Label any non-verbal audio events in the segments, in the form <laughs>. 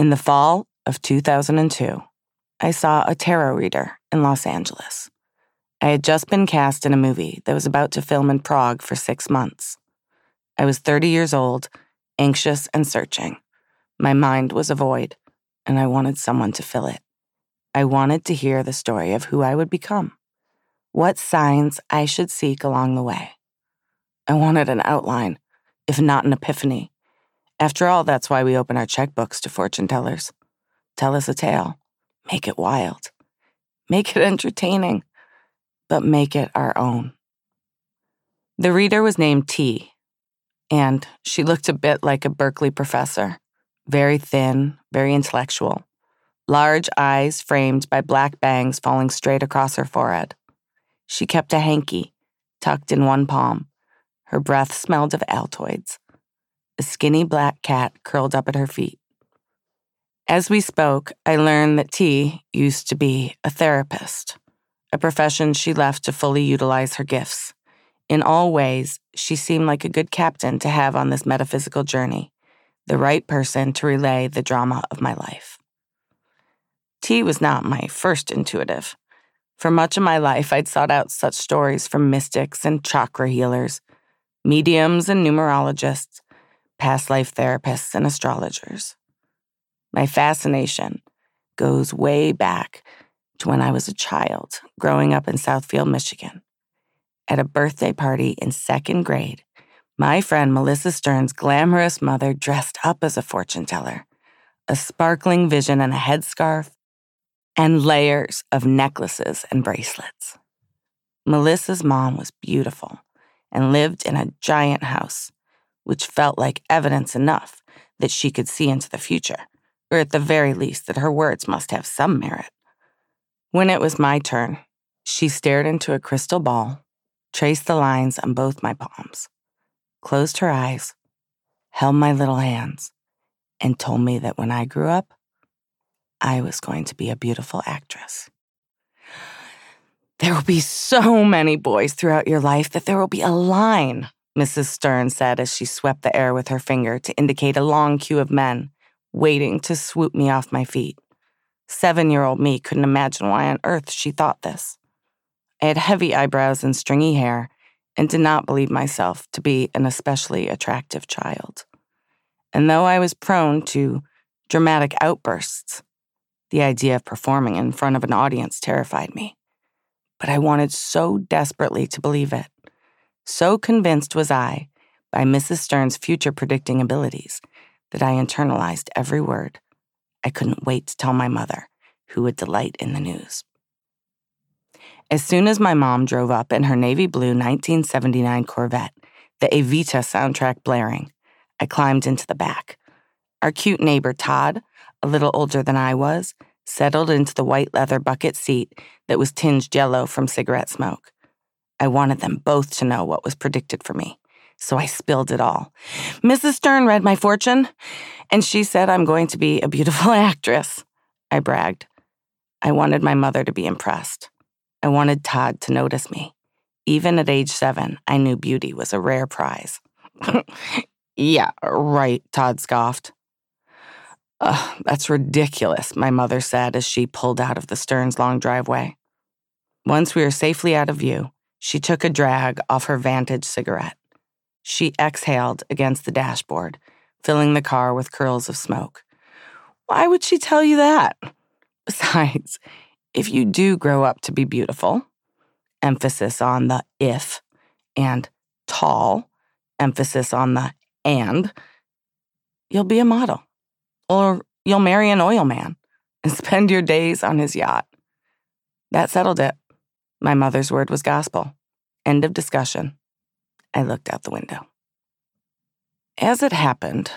In the fall of 2002, I saw a tarot reader in Los Angeles. I had just been cast in a movie that was about to film in Prague for six months. I was 30 years old, anxious and searching. My mind was a void, and I wanted someone to fill it. I wanted to hear the story of who I would become, what signs I should seek along the way. I wanted an outline, if not an epiphany. After all, that's why we open our checkbooks to fortune tellers. Tell us a tale, make it wild, make it <laughs> entertaining, but make it our own. The reader was named T, and she looked a bit like a Berkeley professor very thin, very intellectual, large eyes framed by black bangs falling straight across her forehead. She kept a hanky tucked in one palm. Her breath smelled of Altoids. A skinny black cat curled up at her feet. As we spoke, I learned that T used to be a therapist, a profession she left to fully utilize her gifts. In all ways, she seemed like a good captain to have on this metaphysical journey, the right person to relay the drama of my life. T was not my first intuitive. For much of my life, I'd sought out such stories from mystics and chakra healers, mediums and numerologists, past life therapists and astrologers. My fascination goes way back to when I was a child growing up in Southfield, Michigan at a birthday party in second grade, my friend Melissa Stern's glamorous mother dressed up as a fortune teller, a sparkling vision and a headscarf, and layers of necklaces and bracelets. Melissa's mom was beautiful and lived in a giant house, which felt like evidence enough that she could see into the future, or at the very least that her words must have some merit. When it was my turn, she stared into a crystal ball traced the lines on both my palms, closed her eyes, held my little hands, and told me that when I grew up, I was going to be a beautiful actress. There will be so many boys throughout your life that there will be a line, Mrs. Stern said as she swept the air with her finger to indicate a long queue of men waiting to swoop me off my feet. Seven year old me couldn't imagine why on earth she thought this. I had heavy eyebrows and stringy hair and did not believe myself to be an especially attractive child. And though I was prone to dramatic outbursts, the idea of performing in front of an audience terrified me. But I wanted so desperately to believe it. So convinced was I by Mrs. Stern's future predicting abilities that I internalized every word. I couldn't wait to tell my mother, who would delight in the news. As soon as my mom drove up in her navy blue 1979 Corvette, the Evita soundtrack blaring, I climbed into the back. Our cute neighbor, Todd, a little older than I was, settled into the white leather bucket seat that was tinged yellow from cigarette smoke. I wanted them both to know what was predicted for me, so I spilled it all. Mrs. Stern read my fortune, and she said I'm going to be a beautiful <laughs> actress, I bragged. I wanted my mother to be impressed. I wanted Todd to notice me. Even at age seven, I knew beauty was a rare prize. <laughs> yeah, right, Todd scoffed. Ugh, that's ridiculous, my mother said as she pulled out of the Stern's long driveway. Once we were safely out of view, she took a drag off her Vantage cigarette. She exhaled against the dashboard, filling the car with curls of smoke. Why would she tell you that? <laughs> Besides, if you do grow up to be beautiful, emphasis on the if, and tall, emphasis on the and, you'll be a model. Or you'll marry an oil man and <laughs> spend your days on his yacht. That settled it. My mother's word was gospel. End of discussion. I looked out the window. As it happened,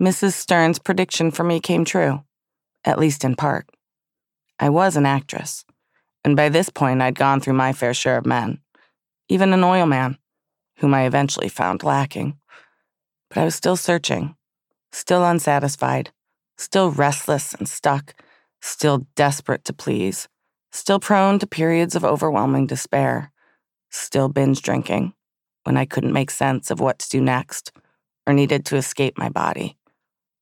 Mrs. Stern's prediction for me came true, at least in part. I was an actress, and by this point I'd gone through my fair share of men, even an oil man, whom I eventually found lacking. But I was still searching, still unsatisfied, still restless and stuck, still desperate to please, still prone to periods of overwhelming despair, still binge drinking when I couldn't make sense of what to do next or needed to escape my body.